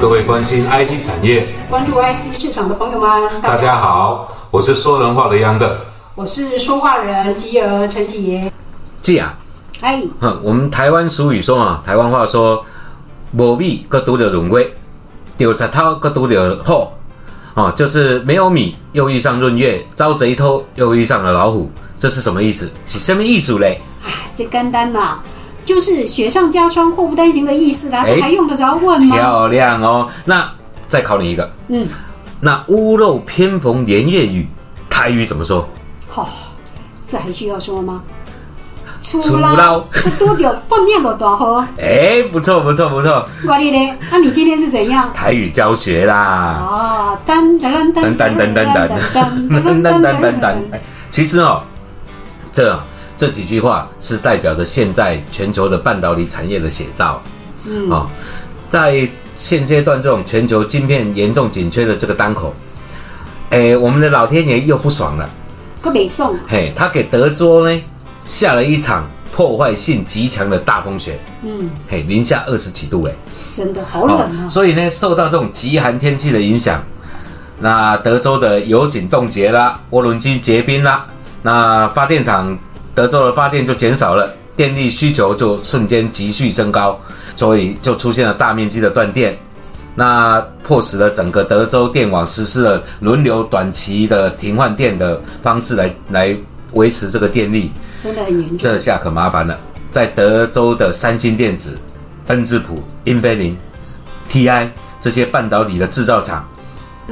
各位关心 IT 产业、关注 IC 市场的朋友们，大家好，我是说人话的央的，我是说话人吉儿陈杰。这样，哎，哼，我们台湾俗语说啊，台湾话说，无米搁拄着润月，丢石头搁拄着虎，哦，就是没有米又遇上闰月，遭贼偷又遇上了老虎，这是什么意思？是什么意思嘞？哎，这简单啦，就是雪上加霜、祸不单行的意思啦，哎这还用得着问吗？漂亮哦。那再考你一个，嗯，那屋漏偏逢连夜雨，台语怎么说？好、这还需要说吗？出出捞捞，多丢半面不大好。哎，不错不错不错，我的嘞，那你今天是怎样？台语教学啦。哦，噔噔噔噔噔噔噔噔噔噔噔噔噔 噔。其实哦，这这几句话是代表着现在全球的半导体产业的写照。嗯哦，在现阶段这种全球晶片严重紧缺的这个当口，哎，我们的老天爷又不爽了，个北宋，嘿，他给德州呢下了一场破坏性极强的大风雪，嗯，嘿，零下二十几度哎。真的好冷啊。所以呢，受到这种极寒天气的影响，那德州的油井冻结啦，涡轮机结冰啦，那发电厂德州的发电就减少了，电力需求就瞬间急剧增高，所以就出现了大面积的断电。那迫使了整个德州电网实施了轮流短期的停换电的方式来来维持这个电力，真的很严重。这下可麻烦了，在德州的三星电子、恩智浦、英飞凌、TI 这些半导体的制造厂，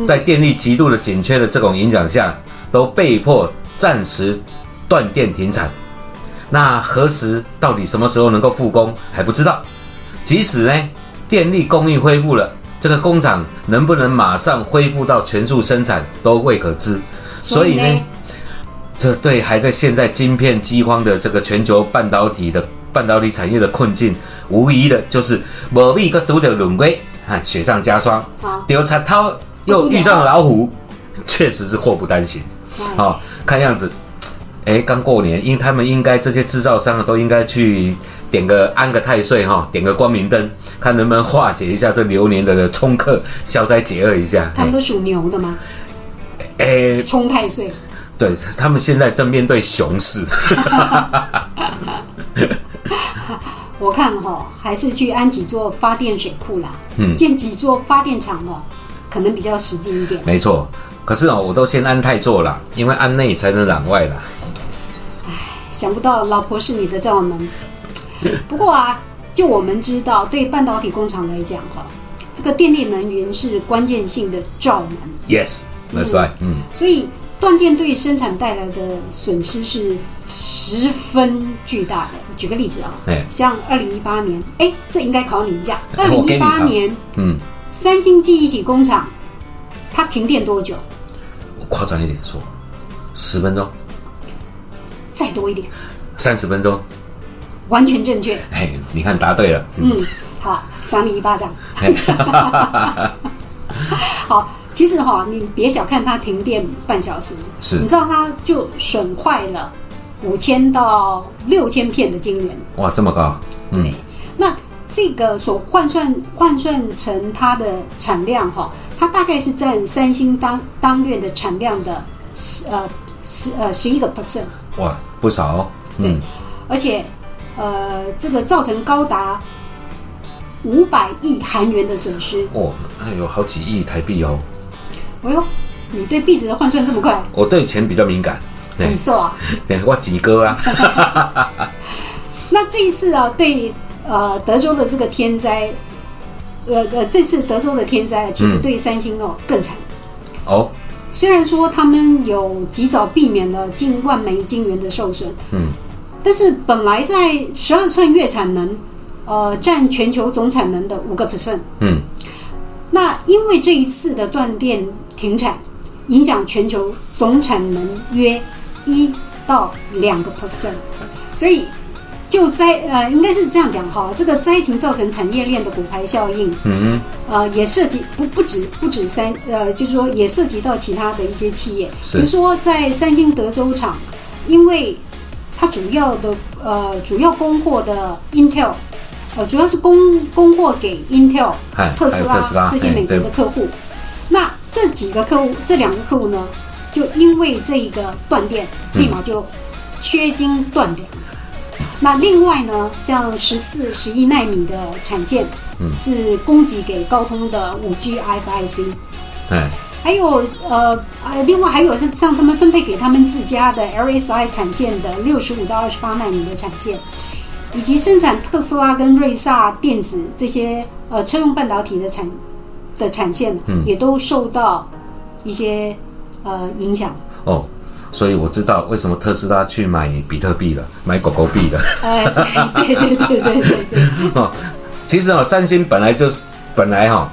在电力极度的紧缺的这种影响下，都被迫暂时断电停产。那何时到底什么时候能够复工还不知道。即使呢电力供应恢复了，这个工厂能不能马上恢复到全速生产都未可知。所以呢，这对还在现在晶片饥荒的这个全球半导体的半导体产业的困境，无疑的就是某一个独的轮回啊，雪上加霜好，丢插涛又遇上了老虎，确实是祸不单行。好哦，看样子，哎，刚过年，因他们应该这些制造商啊，都应该去点个安个太岁哈、点个光明灯，看能不能化解一下这流年的冲克，消灾解厄一下。他们都属牛的吗？哎，冲太岁。对他们现在正面对熊市。我看哈、还是去安几座发电水库啦，嗯建几座发电厂哦，可能比较实际一点。没错，可是哦，我都先安太座了，因为安内才能攘外啦。想不到老婆是你的罩门。不过啊，就我们知道，对半导体工厂来讲哈、这个电力能源是关键性的罩门，Yes，that's right。嗯，所以断电对生产带来的损失是十分巨大的。我举个例子啊，哎，像二零一八年，哎，这应该考你一下。二零一八年，嗯，三星记忆体工厂它停电多久？我夸张一点说，十分钟、再多一点，三十分钟，完全正确。哎，你看答对了。嗯，好，赏你一巴掌。好，其实哈、你别小看它停电半小时，是。你知道它就损坏了五千到六千片的晶圆。哇，这么高，嗯，那这个所换算换算成它的产量哈、它大概是占三星当当月的产量的十呃十呃十一个 percent，哇，不少哦。嗯，而且呃这个造成高达五百亿韩元的损失。哦，那有好几亿台币哦。哎呦，你对币值的换算这么快，我对钱比较敏感，对几瘦啊？对，我几哥啊。那这一次啊，对呃德州的这个天灾，呃呃，这次德州的天灾其实嗯对三星哦更惨。哦，虽然说他们有及早避免了近万枚晶圆的受损，嗯，但是本来在十二寸月产能，呃，占全球总产能的五个 percent。嗯，那因为这一次的断电停产，影响全球总产能约一到两个 percent，所以就灾呃，应该是这样讲哈，这个灾情造成产业链的骨牌效应，嗯。呃，也涉及不不止不止三呃，就是说也涉及到其他的一些企业，比如说在三星德州厂，因为它主要的呃主要供货的 Intel 呃，主要是供供货给 Intel 哎、特斯拉这些美国的客户。那这几个客户，这两个客户呢，就因为这一个断电，嗯。立马就缺晶断粮。那另外呢，像十四、十一纳米的产线，嗯。是供给给高通的五 G FIC，哎，还有呃呃，另外还有像像他们分配给他们自家的 LSI 产线的六十五到二十八纳米的产线，以及生产特斯拉跟瑞萨电子这些呃车用半导体的产的产线，嗯。也都受到一些呃影响。哦，所以我知道为什么特斯拉去买比特币了，买狗狗币了。哎，对对对对对对对，哦，其实哦，三星本来就是本来哈、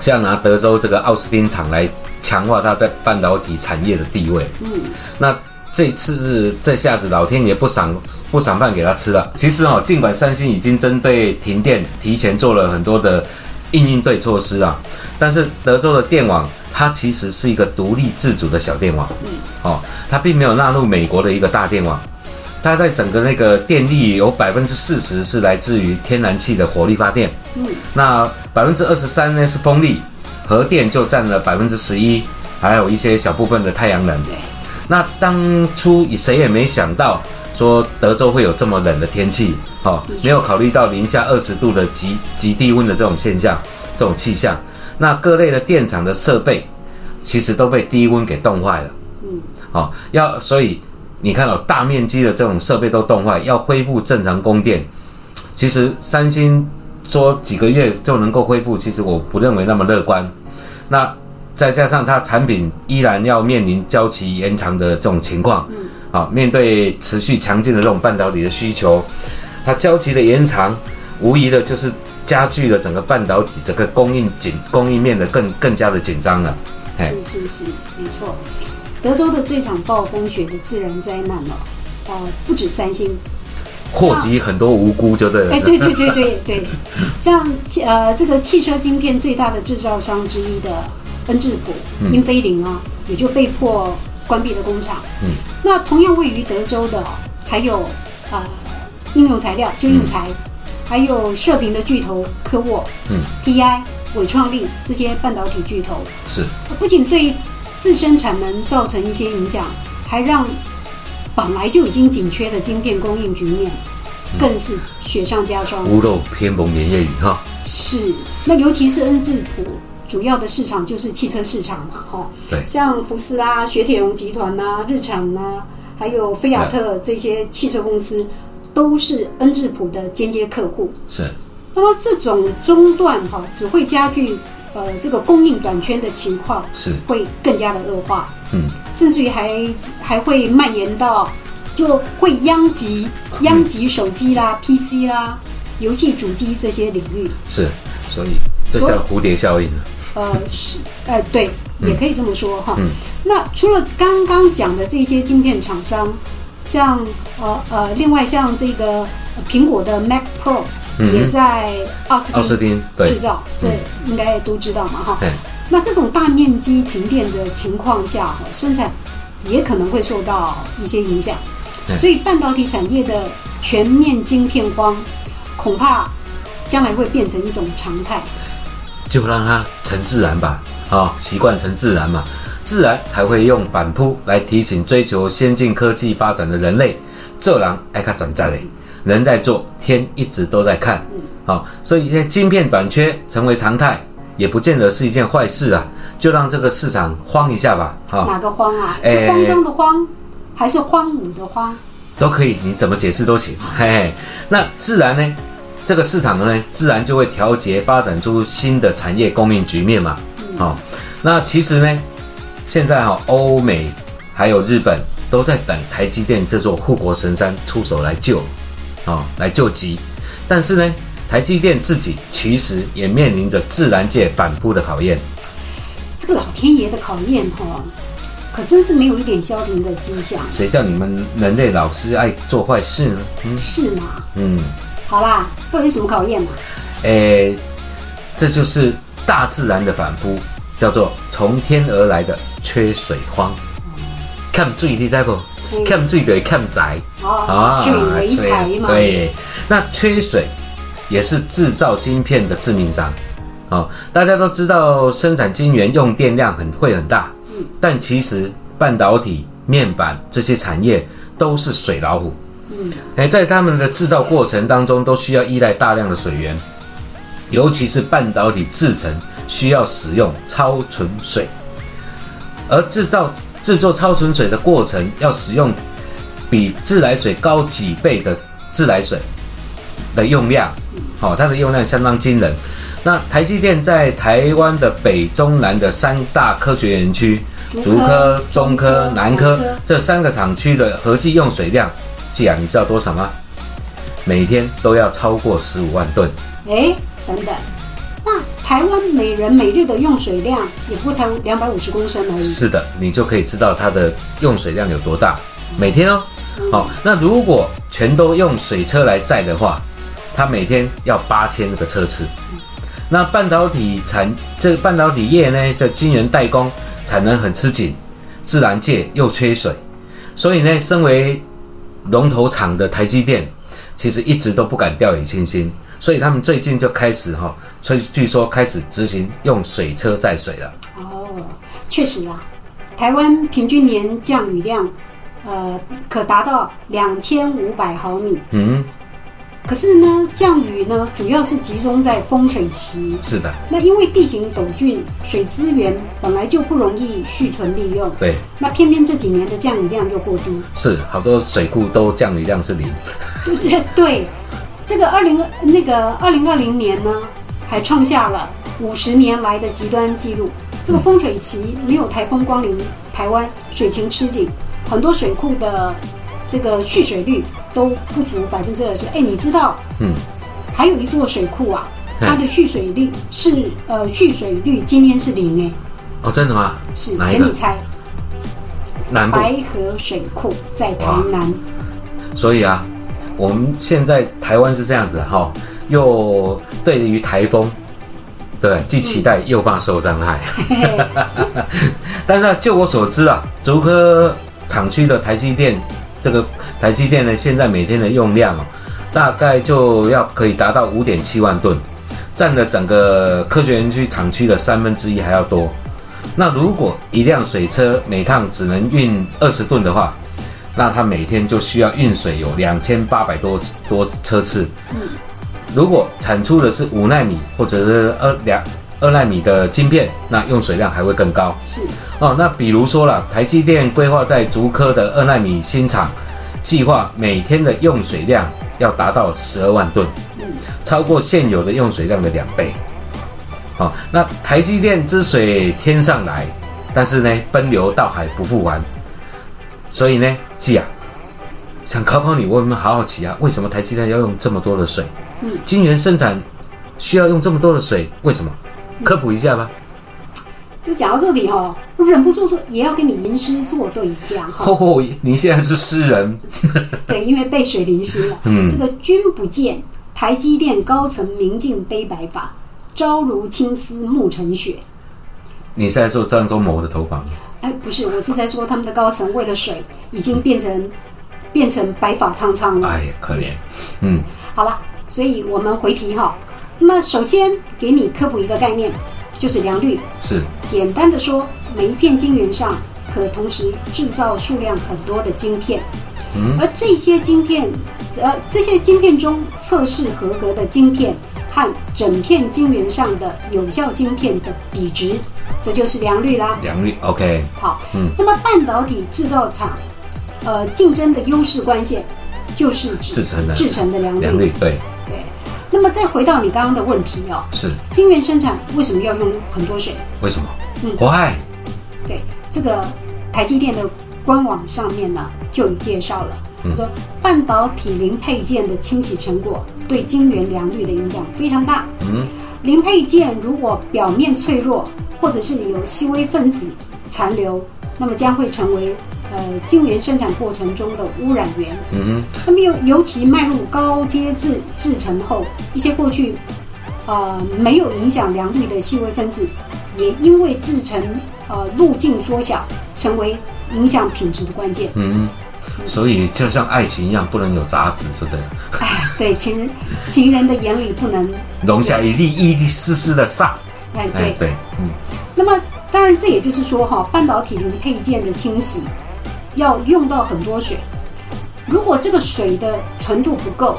是要拿德州这个奥斯汀厂来强化它在半导体产业的地位。嗯，那这次是这下子老天爷不赏不赏饭给他吃了。其实哦，尽管三星已经针对停电提前做了很多的应应对措施啊，但是德州的电网它其实是一个独立自主的小电网。嗯，哦，它并没有纳入美国的一个大电网。它在整个那个电力有百分之四十是来自于天然气的火力发电，嗯，那百分之二十三呢是风力，核电就占了百分之十一，还有一些小部分的太阳能。那当初谁也没想到说德州会有这么冷的天气，哦，没有考虑到零下二十度的极极低温的这种现象，这种气象。那各类的电厂的设备其实都被低温给冻坏了。嗯，哦，要所以你看到、大面积的这种设备都冻坏，要恢复正常供电，其实三星说几个月就能够恢复，其实我不认为那么乐观。那再加上它产品依然要面临交期延长的这种情况，嗯，啊，面对持续强劲的这种半导体的需求，它交期的延长，无疑的就是加剧了整个半导体整个供应紧供应面的更更加的紧张了。哎是是是，没错。德州的这场暴风雪的自然灾难了，呃，不止三星，祸及很多无辜，就对了。哎，对对对对对，像汽呃这个汽车晶片最大的制造商之一的恩智浦、嗯。英飞凌啊，也就被迫关闭了工厂。嗯，那同样位于德州的还有呃应用材料，就应材，还有射频的巨头科沃、嗯。PI、伟创力这些半导体巨头，是，不仅对自身产能造成一些影响，还让本来就已经紧缺的晶片供应局面更是雪上加霜。屋漏偏逢连夜雨哈。是，那尤其是恩智浦主要的市场就是汽车市场嘛，哈、对像福斯啊、雪铁龙集团呐、日产呐、还有菲亚特这些汽车公司，都是恩智浦的间接客户。是，那么这种中断哈、只会加剧呃这个供应短缺的情况，是，会更加的恶化。嗯，甚至于还还会蔓延到，就会殃及殃及手机啦、PC 啦、游戏主机这些领域。是，所以这叫蝴蝶效应。呃，是，呃，对，也可以这么说哈。嗯那除了刚刚讲的这些晶片厂商，像呃呃，另外像这个呃苹果的 Mac Pro 也在奥斯奥斯汀对制，造，这应该都知道嘛哈。对，那这种大面积停电的情况下，哈生产也可能会受到一些影响对。所以半导体产业的全面晶片荒，恐怕将来会变成一种常态。就让它成自然吧，啊、习惯成自然嘛，自然才会用反扑来提醒追求先进科技发展的人类，这狼爱看长在嘞，人在做，天一直都在看，好、所以现在晶片短缺成为常态，也不见得是一件坏事啊，就让这个市场慌一下吧，啊、哪个慌啊？哎是慌张的慌，还是荒芜的荒？都可以，你怎么解释都行。嘿嘿，那自然呢，这个市场呢，自然就会调节发展出新的产业供应局面嘛。好、那其实呢，现在哈、欧美还有日本都在等台积电这座护国神山出手来救，哦，来救急。但是呢，台积电自己其实也面临着自然界反扑的考验。这个老天爷的考验哈，可真是没有一点消停的迹象。谁叫你们人类老是爱做坏事呢？嗯是吗？嗯。好啦，到底什么考验嘛？诶，这就是大自然的反扑，叫做从天而来的缺水荒。看注意力在不？嗯看水等于看宅啊，水为财嘛。对，那缺水，也是制造晶片的致命伤。哦，大家都知道生产晶圆用电量很会很大，但其实半导体、面板这些产业都是水老虎。嗯，哎，在他们的制造过程当中，都需要依赖大量的水源，尤其是半导体制成需要使用超纯水，而制造制作超纯水的过程要使用比自来水高几倍的自来水的用量，好、它的用量相当惊人。那台积电在台湾的北中南的三大科学园区，竹科、中科、南科这三个厂区的合计用水量，季雅你知道多少吗？每天都要超过十五万吨。哎，等等，那台湾每人每日的用水量也不才两百五十公升而已。是的，你就可以知道它的用水量有多大，每天哦。好、那如果全都用水车来载的话，它每天要八千个车次。那半导体产这个半导体业呢的晶圆代工产能很吃紧，自然界又缺水，所以呢，身为龙头厂的台积电，其实一直都不敢掉以轻心，所以他们最近就开始哈，所以据说开始执行用水车载水了。哦，确实啊，台湾平均年降雨量，呃，可达到两千五百毫米。嗯，可是呢，降雨呢，主要是集中在丰水期。是的，那因为地形陡峻，水资源本来就不容易蓄存利用，对，那偏偏这几年的降雨量又过低。是好多水库都降雨量是零。对对，这个二零那个二零二零年呢，还创下了五十年来的极端记录。这个丰水期没有台风光临台湾，水情吃紧，很多水库的这个蓄水率都不足百分之二十。哎，你知道嗯，还有一座水库啊，嗯它的蓄水率是呃蓄水率今天是零哎，哦，真的吗？是？给你猜，南。白河水库在台南。所以啊，我们现在台湾是这样子哈，又对于台风，对，既期待又怕受伤害。嘿嘿但是、啊、就我所知啊，竹科厂区的台积电，这个台积电呢，现在每天的用量啊，大概就要可以达到五点七万吨，占了整个科学园区厂区的三分之一还要多。那如果一辆水车每趟只能运二十吨的话，那它每天就需要运水有两千八百多多车次。如果产出的是五纳米或者是二两二纳米的晶片，那用水量还会更高。是哦，那比如说了，台积电规划在竹科的二纳米新厂，计划每天的用水量要达到十二万吨，超过现有的用水量的两倍。好、那台积电之水天上来，但是呢，奔流到海不复还，所以呢，季啊，想考考你，我有没有好好奇啊？为什么台积电要用这么多的水？嗯，晶圆生产需要用这么多的水，为什么？科普一下吧。这讲到这里哈、哦，我忍不住的也要跟你吟诗作对一下哈、哦，你现在是诗人，对，因为被水淋湿了。嗯这个君不见，台积电高层明镜悲白发，朝如青丝暮成雪。你是在做张忠谋的头发吗？哎，不是，我是在说他们的高层为了水，已经变成变成白发苍苍了。哎呀，可怜。嗯，好了，所以我们回题哈。那么首先给你科普一个概念，就是良率。是简单的说，每一片晶圆上可同时制造数量很多的晶片，嗯而这些晶片，呃，这些晶片中测试合格的晶片和整片晶圆上的有效晶片的比值，这就是良率啦。良率 OK。好，嗯那么半导体制造厂，呃，竞争的优势关键就是指制成的制成的良率。良率对对。那么再回到你刚刚的问题哦，是晶圆生产为什么要用很多水？为什么嗯？火害对，这个台积电的官网上面呢就有介绍了，嗯说半导体零配件的清洗成果对晶圆良率的影响非常大。嗯，零配件如果表面脆弱，或者是你有细微分子残留，那么将会成为呃晶圆生产过程中的污染源。嗯哼那么尤尤其迈入高阶制制成后，一些过去呃没有影响良率的细微分子，也因为制成呃路径缩小，成为影响品质的关键。嗯，所以就像爱情一样，不能有杂质，对不对？哎 对情人情人的眼里不能容下一粒一粒丝丝的沙。哎对。嗯，那么当然这也就是说哈，半导体零配件的清洗要用到很多水，如果这个水的纯度不够，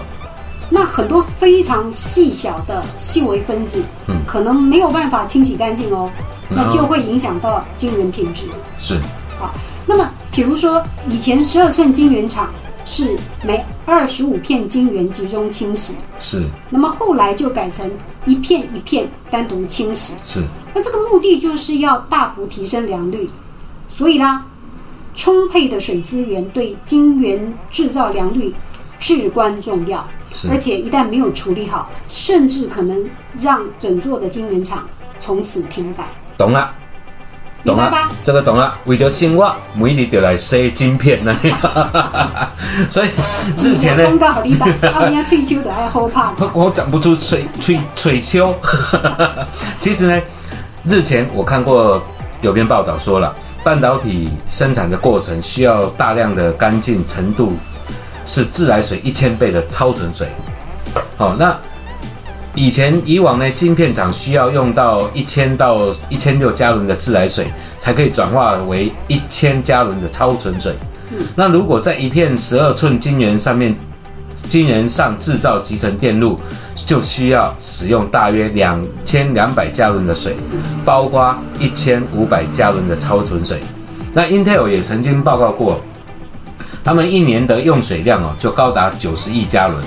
那很多非常细小的细微分子，嗯。可能没有办法清洗干净哦，那哦就会影响到晶圆品质。是，好，那么比如说以前十二寸晶圆厂是每二十五片晶圆集中清洗，是，那么后来就改成一片一片单独清洗。是，那这个目的就是要大幅提升良率，所以啦，充沛的水资源对晶圆制造良率至关重要。是而且一旦没有处理好，甚至可能让整座的晶圆厂从此停摆。懂了。懂了这个懂了。为了生活，每日就来洗晶片呢。所以日前呢，公告好你吧，啊，人家退休的爱好怕。我 我讲不出吹吹吹秋。其实呢，日前我看过有篇报道说了，半导体生产的过程需要大量的干净程度是自来水一千倍的超纯水。好，那以前以往呢，晶片厂需要用到一千到一千六加仑的自来水，才可以转化为一千加仑的超纯水。那如果在一片十二寸晶圆上面，晶圆上制造集成电路，就需要使用大约两千两百加仑的水，包括一千五百加仑的超纯水。那 Intel 也曾经报告过，他们一年的用水量哦，就高达九十亿加仑。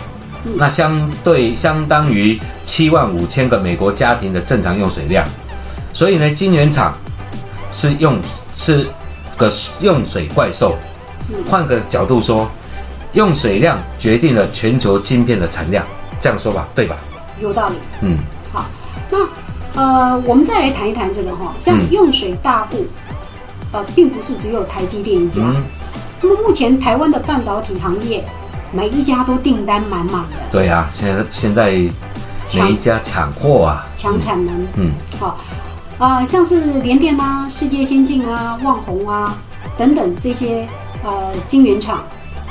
那相对相当于七万五千个美国家庭的正常用水量，所以呢，晶圆厂是用是个用水怪兽。换个角度说，用水量决定了全球晶片的产量，这样说吧，对吧？有道理。嗯，好，那呃，我们再来谈一谈这个哈，像嗯用水大户，呃，并不是只有台积电一家。嗯，那么目前台湾的半导体行业，每一家都订单满满的，对啊，现在现在每一家抢货啊，抢产能。嗯，好，啊、像是联电啊、世界先进啊、旺宏啊等等这些呃晶圆厂，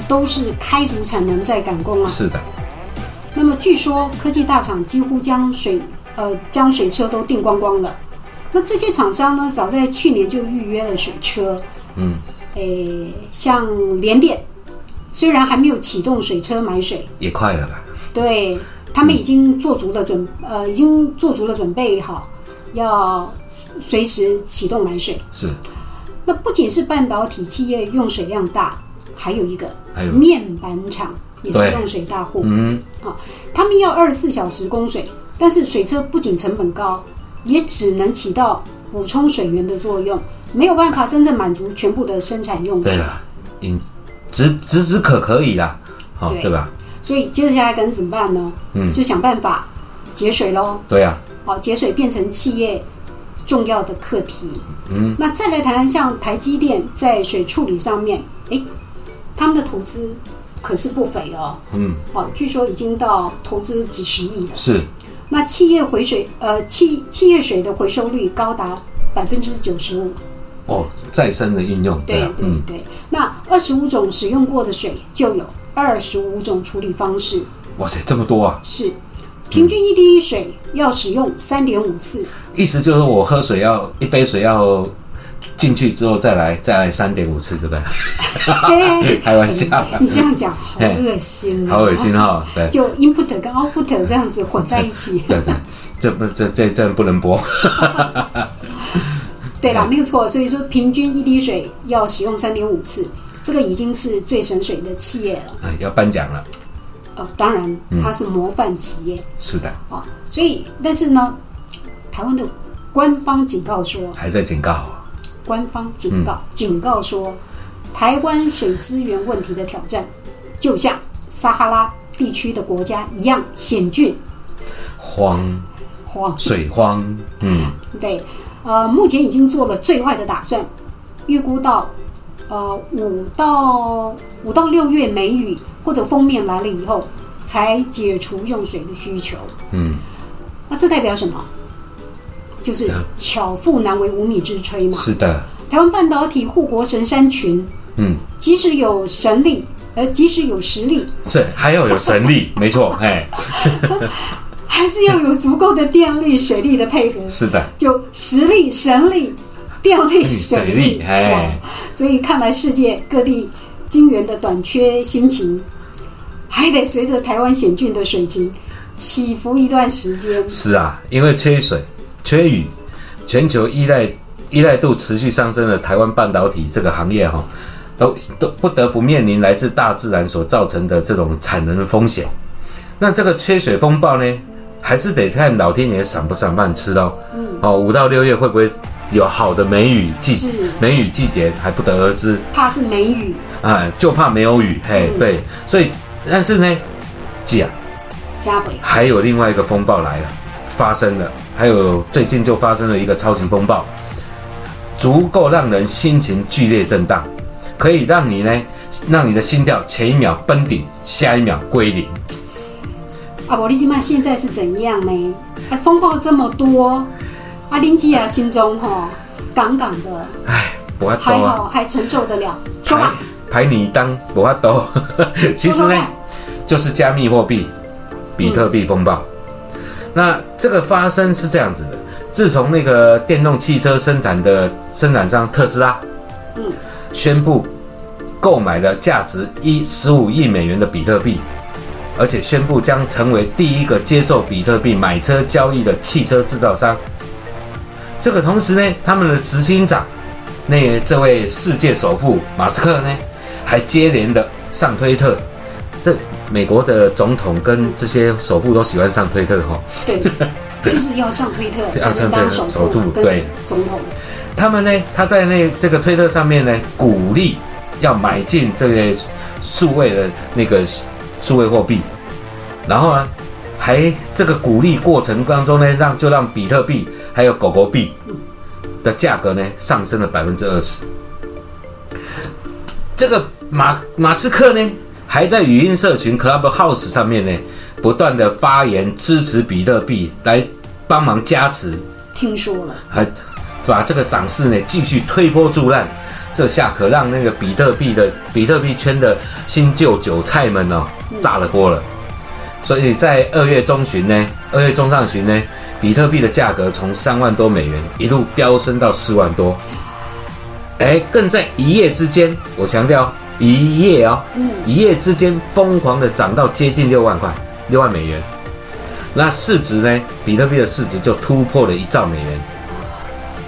都是开足产能在赶工啊。是的，那么据说科技大厂几乎将水呃将水车都订光光了。那这些厂商呢，早在去年就预约了水车。嗯，诶，像联电，虽然还没有启动水车买水，也快了啦，对他们已经做足了准呃已经做足了准备好，要随时启动买水。是，那不仅是半导体企业用水量大，还有一个还有面板厂也是用水大户。嗯，啊，他们要二十四小时供水，但是水车不仅成本高，也只能起到补充水源的作用，没有办法真正满足全部的生产用水。对了，嗯，止止止渴可以啦，好、对对吧？所以接着下来该怎么办呢？嗯就想办法节水喽。对啊，好，节水变成企业重要的课题。嗯，那再来谈谈像台积电在水处理上面，诶，他们的投资可是不菲哦。嗯，哦，据说已经到投资几十亿了。是，那企业回水，呃，企企业水的回收率高达百分之九十五。哦，再生的应用，对对对。那二十五种使用过的水就有二十五种处理方式，哇塞，这么多啊！是平均一滴水要使用三点五次。意思就是我喝水要一杯水要进去之后再来再来三点五次，对不对？嘿 开玩笑你这样讲好恶心啊！好恶心哈、对就 input 跟 output 这样子混在一起。对对，这不这这这不能播。对啦，没有错。所以说，平均一滴水要使用三点五次，这个已经是最省水的企业了。哎，要颁奖了，哦，当然嗯。它是模范企业。是的，啊、所以，但是呢，台湾的官方警告说，还在警告。官方警告、警告说，台湾水资源问题的挑战，就像撒哈拉地区的国家一样险峻。荒。荒。水荒，嗯，对，呃，目前已经做了最坏的打算，预估到呃五到五到六月梅雨或者封面来了以后，才解除用水的需求。嗯，那这代表什么？就是嗯巧妇难为无米之炊嘛。是的，台湾半导体护国神山群，嗯，即使有神力，呃，即使有实力，是还要有神力，没错，哎，还是要有足够的电力、水力的配合。是的，就实力、神力、电力、水水力力，哎所以看来世界各地晶圆的短缺心情，还得随着台湾险峻的水情起伏一段时间。是啊，因为缺水、缺雨，全球依赖依赖度持续上升的台湾半导体这个行业哈、都都不得不面临来自大自然所造成的这种产能风险。那这个缺水风暴呢，还是得看老天爷赏不赏饭吃喽。嗯，哦，五到六月会不会有好的梅雨季是？梅雨季节还不得而知。怕是梅雨，啊，就怕没有雨，嘿，嗯对，所以但是呢，讲加北还有另外一个风暴来了，发生了，还有最近就发生了一个超级风暴，足够让人心情剧烈震荡，可以让你呢，让你的心跳前一秒崩顶，下一秒归零。啊！我你今麦现在是怎样呢？啊，风暴这么多，啊，林基亚心中吼杠杠的，唉，不法还好还承受得了。说排吧，排你当不法多。其实呢就是加密货币、比特币风暴。那这个发生是这样子的：自从那个电动汽车生产的生产商特斯拉，嗯，宣布购买了价值一十五亿美元的比特币，而且宣布将成为第一个接受比特币买车交易的汽车制造商。这个同时呢，他们的执行长，那这位世界首富马斯克呢，还接连的上推特。这美国的总统跟这些首富都喜欢上推特哈、对，就是要上推特要上推特才能当首富对总统。他们呢，他在那这个推特上面呢，鼓励要买进这个数位的那个数位货币，然后呢，还这个鼓励过程当中呢，让就让比特币还有狗狗币的价格呢上升了百分之二十。这个马马斯克呢，还在语音社群 Clubhouse 上面呢，不断的发言支持比特币，来帮忙加持。听说了，还把这个涨势呢继续推波助澜，这下可让那个比特币的比特币圈的新旧韭菜们哦炸了锅了。所以在二月中旬呢，二月中上旬呢，比特币的价格从三万多美元一路飙升到四万多，哎，更在一夜之间，我强调一夜哦，嗯，一夜之间疯狂的涨到接近六万块，六万美元。那市值呢？比特币的市值就突破了一兆美元。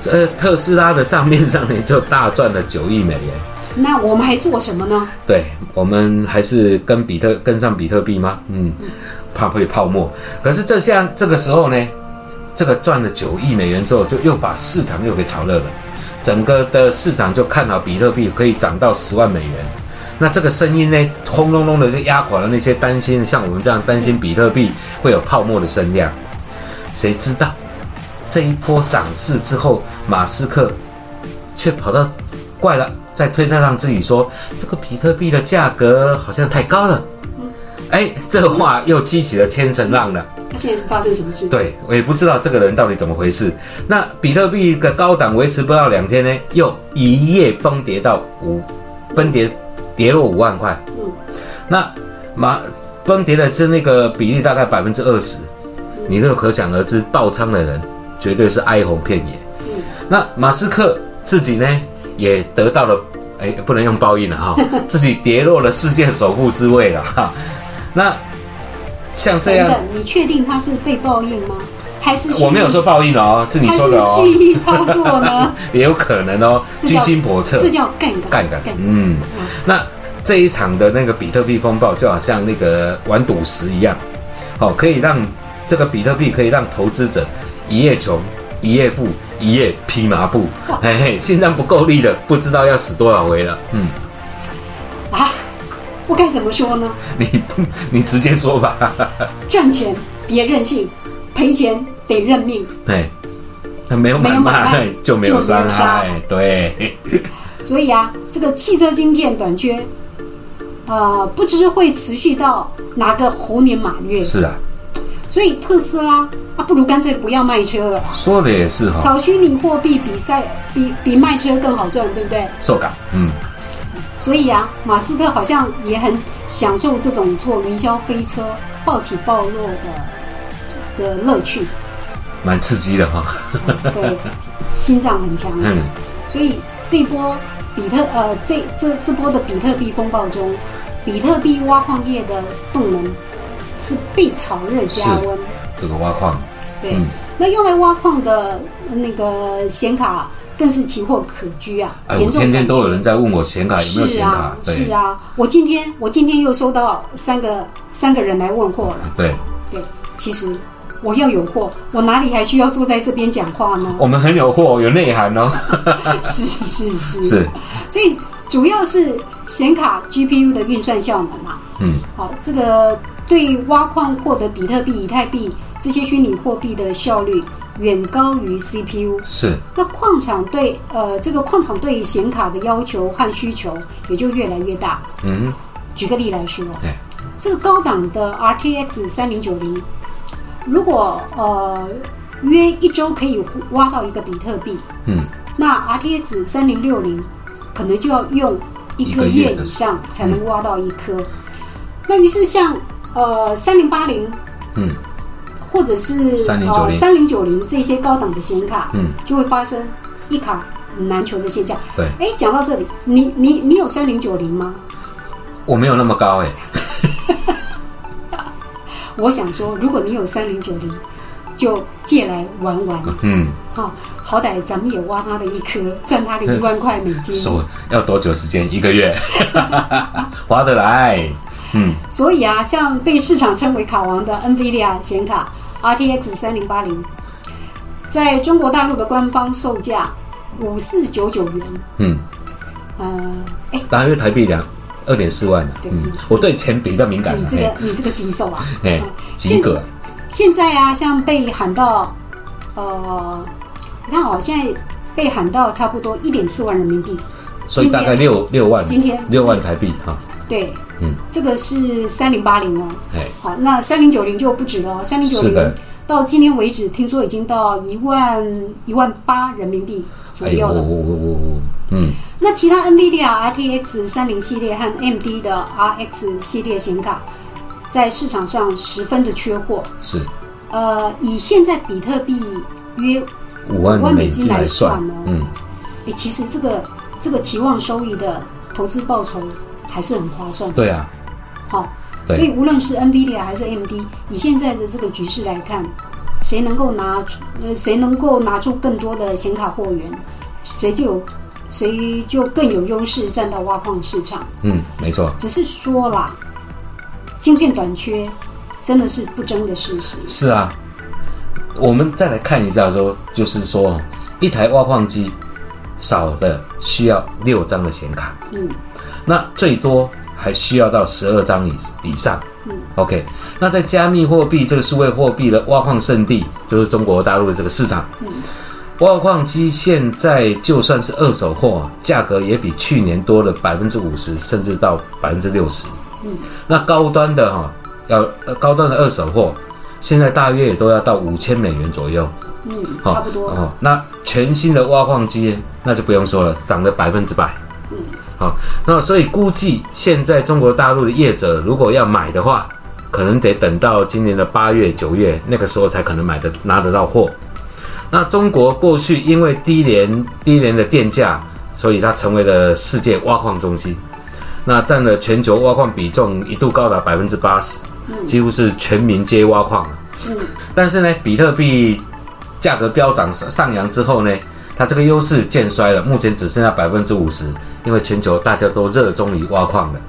呃，特斯拉的账面上呢就大赚了九亿美元。那我们还做什么呢？对我们还是跟比特跟上比特币吗？嗯，怕会泡沫。可是这下这个时候呢，这个赚了九亿美元之后，就又把市场又给炒热了，整个的市场就看好比特币可以涨到十万美元。那这个声音呢，轰隆隆的就压垮了那些担心像我们这样担心比特币会有泡沫的声量。谁知道这一波涨势之后，马斯克却跑到怪了，在推特上自己说这个比特币的价格好像太高了。哎，这话又激起了千层浪了。他现在是发生什么事？对我也不知道这个人到底怎么回事。那比特币的高档维持不到两天呢，又一夜崩跌到五，崩跌跌落五万块。嗯，那马崩跌的是那个比例大概百分之二十，你就可想而知，爆仓的人绝对是哀鸿遍野。嗯那马斯克自己呢，也得到了，哎，不能用报应了哈，自己跌落了世界首富之位了哈。那像这样，你确定他是被报应吗？还是我没有说报应哦，是你说的哦是，蓄意操作呢？也有可能哦，居心叵测，这叫干干的干，嗯。嗯那这一场的那个比特币风暴，就好像那个玩赌石一样，好、可以让这个比特币可以让投资者一夜穷，一夜富，一夜披麻布。哇，嘿嘿，心脏不够力的，不知道要死多少回了。嗯，啊，我该怎么说呢？你 你直接说吧，赚钱别任性，赔钱得认命。对，没有买没有买卖卖 就没有伤杀。害，对，所以啊，这个汽车晶片短缺，呃，不知会持续到哪个猴年马月。是啊，所以特斯拉啊，不如干脆不要卖车了，说的也是哈、炒虚拟货币比赛比比卖车更好赚，对不对？受感，嗯，所以啊，马斯克好像也很享受这种坐云霄飞车暴起暴落的的乐趣，蛮刺激的哈。对，心脏很强。嗯，所以这波比特呃这这这波的比特币风暴中，比特币挖矿业的动能是被炒热加温。这个挖矿，对，嗯那用来挖矿的那个显卡更是奇货可居啊，哎，我天天都有人在问我显卡有没有是显卡啊，，是啊，我今天我今天又收到三个三个人来问货了。对，对，其实我要有货，我哪里还需要坐在这边讲话呢？我们很有货，有内涵哦。是是是 是，所以主要是显卡 GPU 的运算效能啊。嗯，好，这个对挖矿获得比特币、以太币这些虚拟货币的效率远高于 CPU。是，那矿场对呃这个矿场对显卡的要求和需求也就越来越大。嗯，举个例来说，哎，这个高档的 RTX 三零九零，如果呃约一周可以挖到一个比特币，嗯，那 RTX 三零六零可能就要用一个月以上才能挖到一颗。那于是像呃三零八零，嗯，或者是3090呃三零九零这些高档的显卡，嗯，就会发生一卡难求的现象。对，哎，讲到这里，你你你有三零九零吗？我没有那么高哎，我想说，如果你有三零九零，就借来玩玩嗯，哈、好歹咱们也挖他的一颗，赚他个一万块美金。说要多久时间？一个月，划得来。嗯，所以啊，像被市场称为“卡王”的 NVIDIA 显卡 RTX 三零八零，在中国大陆的官方售价五四九九元。嗯，呃，哎，大约台币两二点四万了。对嗯，我对钱比较敏感了。你这个你这个棘手啊！哎，嗯及格。现在啊，像被喊到，呃，你看哦，现在被喊到差不多一点四万人民币。所以大概六六万，今天六万台币哈。对，嗯，这个是三零八零哦。哎，好，那三零九零就不止了哦，三零九零到今天为止，听说已经到一万一万八人民币左右了。我我我，嗯，那其他 NVIDIA RTX 三零系列和 AMD 的 RX 系列显卡，在市场上十分的缺货。是。呃，以现在比特币约五万美美金来算呢哦，嗯，诶，其实这个这个期望收益的投资报酬还是很划算的。对啊，好、所以无论是 NVIDIA 还是 AMD，以现在的这个局势来看，谁能够拿出呃谁能够拿出更多的显卡货源，谁就有谁就更有优势占到挖矿市场。嗯，没错，只是说啦，晶片短缺真的是不争的事实。是啊。我们再来看一下说，就是说一台挖矿机少的需要六张的显卡，嗯那最多还需要到十二张以以上。嗯 OK，那在加密货币这个数位货币的挖矿圣地，就是中国大陆的这个市场。嗯挖矿机现在就算是二手货，价格也比去年多了百分之五十，甚至到百分之六十。嗯，那高端的哈，要呃高端的二手货，现在大约也都要到五千美元左右。嗯，哦差不多。哦，那全新的挖矿机那就不用说了，涨了百分之百。嗯，好、那所以估计现在中国大陆的业者如果要买的话，可能得等到今年的八月、九月那个时候才可能买的拿得到货。那中国过去因为低廉低廉的电价，所以它成为了世界挖矿中心，那占了全球挖矿比重一度高达百分之八十，几乎是全民皆挖矿了。嗯，但是呢，比特币价格飙涨上上扬之后呢，它这个优势渐衰了，目前只剩下百分之五十，因为全球大家都热衷于挖矿了。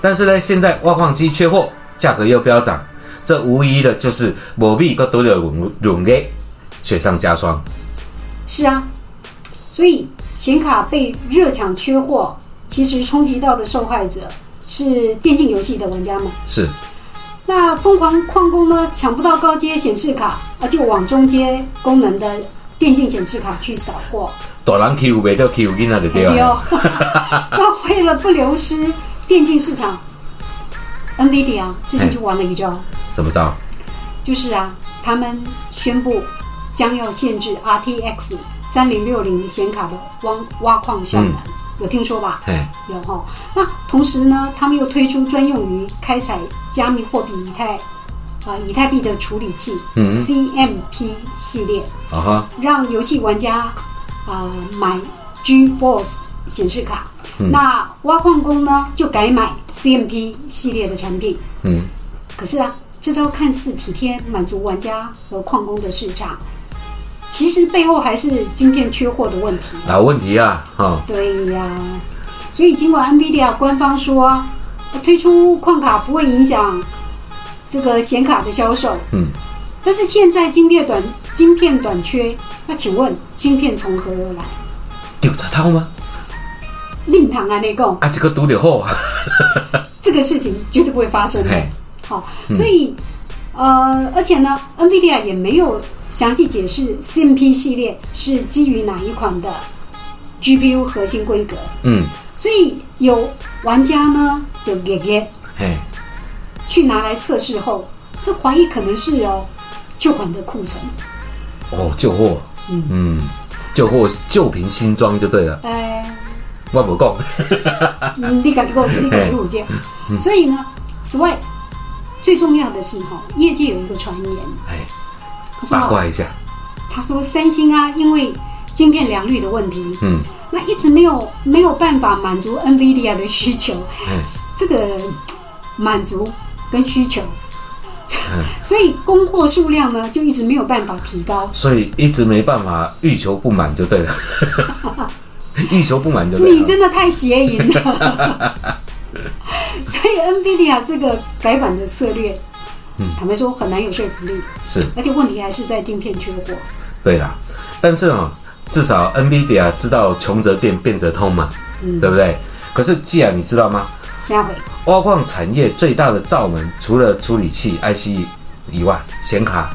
但是呢，现在挖矿机缺货，价格又飙涨，这无疑的就是某币个多了永永给雪上加霜。是啊，所以显卡被热抢缺货，其实冲击到的受害者是电竞游戏的玩家们。是，那疯狂矿工呢，抢不到高阶显示卡，啊，就往中阶功能的电竞显示卡去扫货。大人 Q 袂到 Q 囡仔就对对了。哦，那为了不流失电竞市场，NVIDIA 最近就玩了一招，什么招？就是啊，他们宣布将要限制 RTX 三零六零显卡的挖挖矿效能。有听说吧？嘿，有哈。那同时呢，他们又推出专用于开采加密货币以太啊、以太币的处理器、嗯 CMP 系列，啊哈，让游戏玩家啊、买 GeForce 显示卡。嗯那挖矿工呢就改买 CMP 系列的产品。嗯，可是啊，这招看似体贴满足玩家和矿工的市场，其实背后还是晶片缺货的问题。老问题啊，哈、对呀，所以尽管 NVIDIA 官方说啊推出矿卡不会影响这个显卡的销售，嗯，但是现在晶片短晶片短缺，那请问晶片从何而来？丢着套吗？令堂啊内供，啊，这个读得好啊，这个事情绝对不会发生的。好，所以、呃，而且呢，NVIDIA 也没有详细解释 CMP 系列是基于哪一款的 GPU 核心规格，嗯，所以有玩家呢有给给嘿，去拿来测试后，这怀疑可能是哦旧款的库存，哦，旧货，嗯。嗯，旧货旧瓶新装就对了，呃，我不讲，嗯你敢给我，你敢给我见。所以呢，此外最重要的是哈，业界有一个传言，哎，八卦一下，他说三星啊，因为晶片良率的问题，嗯，那一直没有没有办法满足 NVIDIA 的需求，哎，这个满足跟需求，嗯 所以供货数量呢就一直没有办法提高。所以一直没办法欲求不满就对了，欲求不满就对了，你真的太邪淫了。所以 NVIDIA 这个改版的策略，坦白说很难有说服力，是而且问题还是在晶片缺货。对啦，但是哦，至少 NVIDIA 知道穷则变，变则通嘛，对不对？可是既然你知道吗？下回挖矿产业最大的罩门，除了处理器 IC 以外，显卡，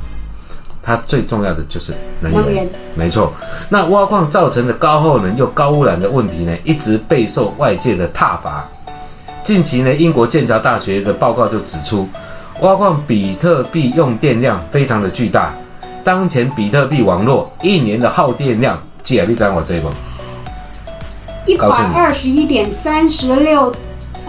它最重要的就是能源。能源没错，那挖矿造成的高耗能又高污染的问题呢，一直备受外界的挞伐。近期呢，英国剑桥大学的报告就指出，挖矿比特币用电量非常的巨大。当前比特币网络一年的耗电量，记得你知道我这个？一百告诉你二十一点三十六，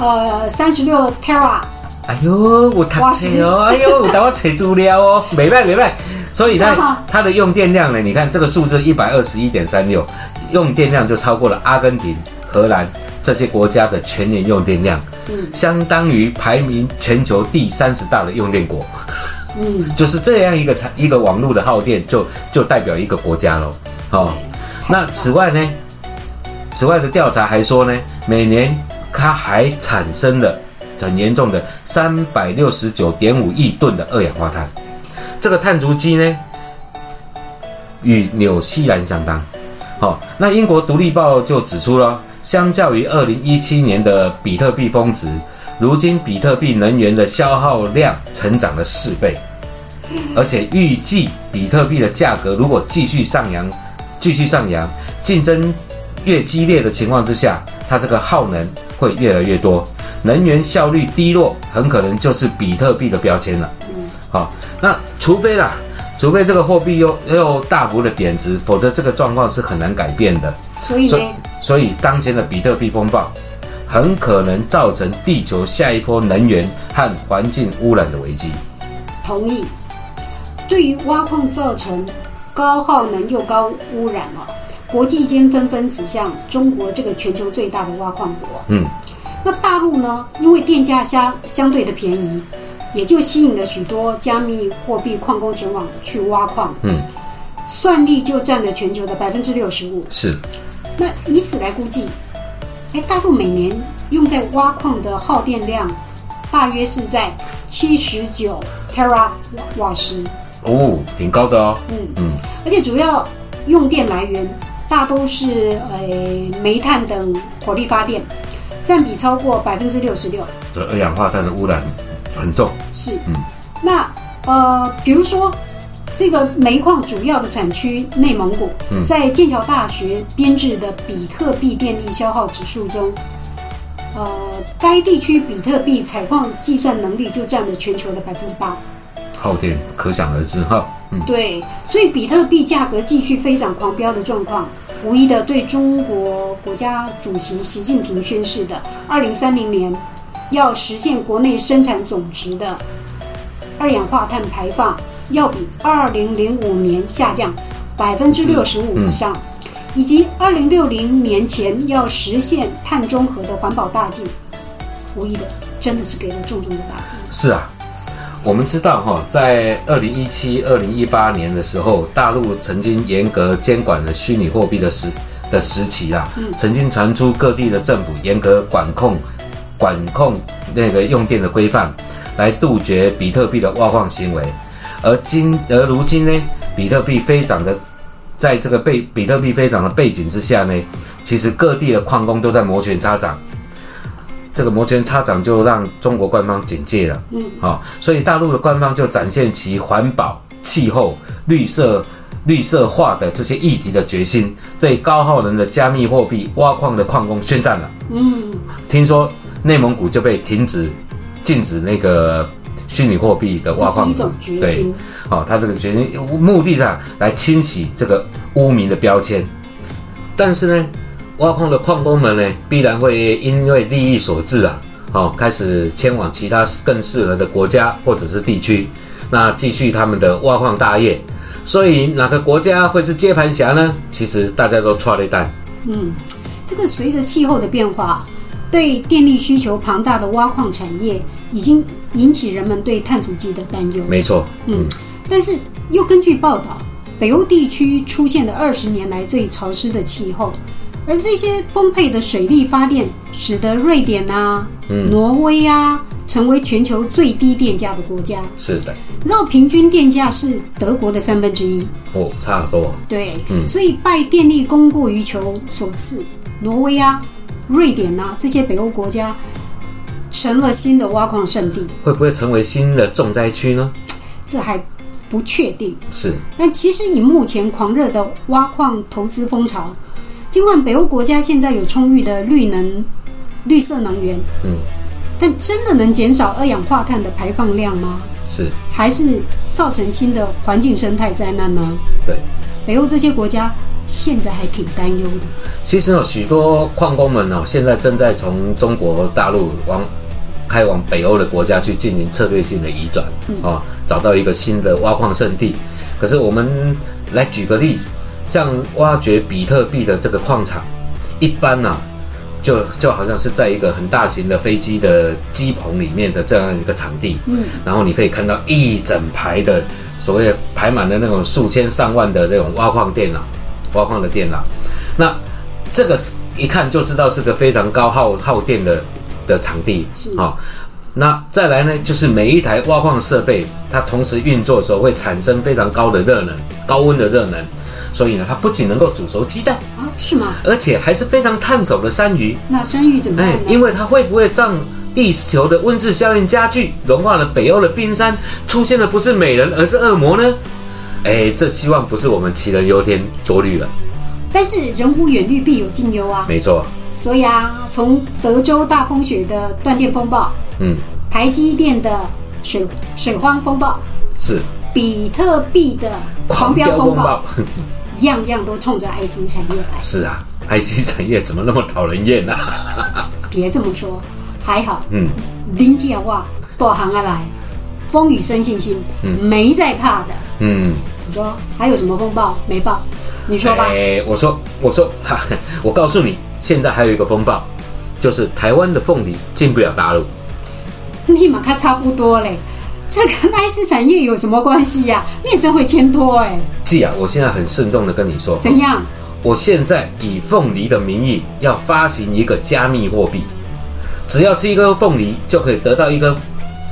呃，三十六 tera，哎呦，我读册哦，哎呦，我等我查资料哦，没办没办。所以呢，它的用电量呢，你看这个数字一百二十一点三六，用电量就超过了阿根廷、荷兰这些国家的全年用电量，嗯。相当于排名全球第三十大的用电国。嗯，就是这样一个产一个网络的耗电就就代表一个国家喽。哦，那此外呢，此外的调查还说呢，每年它还产生了很严重的三百六十九点五亿吨的二氧化碳。这个碳足迹呢，与纽西兰相当。好、那英国独立报就指出了，相较于二零一七年的比特币峰值，如今比特币能源的消耗量成长了四倍，而且预计比特币的价格如果继续上扬，继续上扬，竞争越激烈的情况之下，它这个耗能会越来越多，能源效率低落，很可能就是比特币的标签了。好，那除非啦，除非这个货币又又大幅的贬值，否则这个状况是很难改变的。所以所以呢，，所以当前的比特币风暴，很可能造成地球下一波能源和环境污染的危机。同意。对于挖矿造成高耗能又高污染哦，国际间纷纷指向中国这个全球最大的挖矿国。嗯，那大陆呢，因为电价相相对的便宜，也就吸引了许多加密货币矿工前往去挖矿。嗯，算力就占了全球的百分之六十五。是，那以此来估计，哎，大陆每年用在挖矿的耗电量大约是在七十九 tera 瓦时，哦，挺高的哦。嗯嗯，而且主要用电来源大都是呃煤炭等火力发电，占比超过百分之六十六。这二氧化碳的污染很重。是，嗯，那呃，比如说这个煤矿主要的产区内蒙古，嗯在剑桥大学编制的比特币电力消耗指数中，呃，该地区比特币采矿计算能力就占了全球的百分之八。耗电可想而知哈。对，所以比特币价格继续飞涨狂飙的状况，无疑的对中国国家主席习近平宣示的二零三零年要实现国内生产总值的二氧化碳排放要比二零零五年下降百分之六十五以上，以及二零六零年前要实现碳中和的环保大计，无疑的真的是给了重重的打击。是啊，我们知道哈，在二零一七、二零一八年的时候，大陆曾经严格监管了虚拟货币的时的时期啊，曾经传出各地的政府严格管控管控那个用电的规范，来杜绝比特币的挖矿行为。而今而如今呢，比特币飞涨的，在这个背比特币飞涨的背景之下呢，其实各地的矿工都在摩拳擦掌。这个摩拳擦掌就让中国官方警戒了，嗯，好、所以大陆的官方就展现其环保、气候、绿色、绿色化的这些议题的决心，对高耗能的加密货币挖矿的矿工宣战了。嗯，听说内蒙古就被停止禁止那个虚拟货币的挖矿，这是一种决对心。哦，他这个决定目的上来清洗这个污名的标签，但是呢，挖矿的矿工们呢，必然会因为利益所致啊，哦，开始迁往其他更适合的国家或者是地区，那继续他们的挖矿大业。所以哪个国家会是接盘侠呢？其实大家都错了一蛋。嗯，这个随着气候的变化，对电力需求庞大的挖矿产业，已经引起人们对碳足迹的担忧。没错，嗯，但是又根据报道，北欧地区出现了二十年来最潮湿的气候，而这些丰沛的水力发电，使得瑞典啊、挪威啊成为全球最低电价的国家。是的，你知道平均电价是德国的三分之一，哦，差很多。对，嗯所以拜电力供过于求所赐，挪威啊、瑞典啊这些北欧国家成了新的挖矿圣地，会不会成为新的重灾区呢？这还不确定。是，但其实以目前狂热的挖矿投资风潮，尽管北欧国家现在有充裕的绿能、绿色能源，嗯，但真的能减少二氧化碳的排放量吗？是，还是造成新的环境生态灾难呢？对。北欧这些国家现在还挺担忧的。其实呢，许多矿工们呢，现在正在从中国大陆往开往北欧的国家去进行策略性的移转啊，找到一个新的挖矿圣地。可是我们来举个例子，像挖掘比特币的这个矿场，一般呢、就就好像是在一个很大型的飞机的机棚里面的这样一个场地，嗯，然后你可以看到一整排的所谓排满了那种数千上万的那种挖矿电脑，挖矿的电脑，那这个一看就知道是个非常高耗耗电的的场地是。啊、那再来呢，就是每一台挖矿设备，它同时运作的时候会产生非常高的热能，高温的热能，所以呢，它不仅能够煮熟鸡蛋，啊，是吗？而且还是非常烫手的山芋。那山芋怎么办因为它会不会让地球的温室效应加剧，融化了北欧的冰山，出现的不是美人，而是恶魔呢？哎，这希望不是我们杞人忧天着虑了。但是人无远虑，必有近忧啊。没错，所以啊，从德州大风雪的断电风暴，嗯，台积电的水水荒风暴，是比特币的狂飙风暴，样样都冲着 IC 产业来。是啊，IC 产业怎么那么讨人厌啊？别这么说，还好，嗯，林姐哇，大行啊来，风雨生信心，没在怕的。嗯，你说还有什么风暴没报？你说吧。哎，我说，我说，哈，我告诉你，现在还有一个风暴，就是台湾的凤梨进不了大陆。立马看差不多嘞，这跟 IC 产业有什么关系呀、你也真会牵拖哎，季啊，我现在很慎重的跟你说，怎样？我现在以凤梨的名义要发行一个加密货币，只要吃一根凤梨就可以得到一根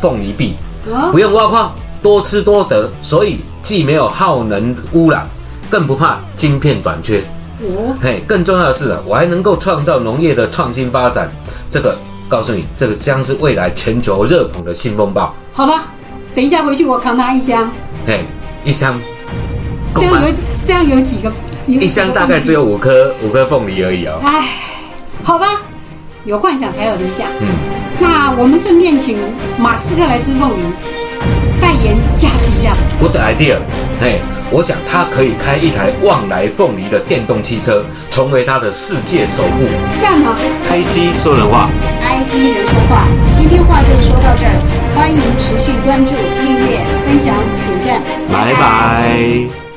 凤梨币，啊不用挖矿，多吃多得，所以既没有耗能污染，更不怕晶片短缺。哦，嘿，更重要的是呢，我还能够创造农业的创新发展。这个告诉你，这个将是未来全球热捧的新风暴。好吧，等一下回去我扛他一箱，哎，一箱？这样有这样有几个？一箱大概只有五颗五颗凤梨而已哦。哎，好吧，有幻想才有理想。嗯，那我们顺便请马斯克来吃凤梨。加持一下。Good idea，嘿，我想他可以开一台旺来凤梨的电动汽车，成为他的世界首富。赞吗开西说人话。，IP 人说话，今天话就说到这儿，欢迎持续关注、订阅、分享、点赞，拜拜。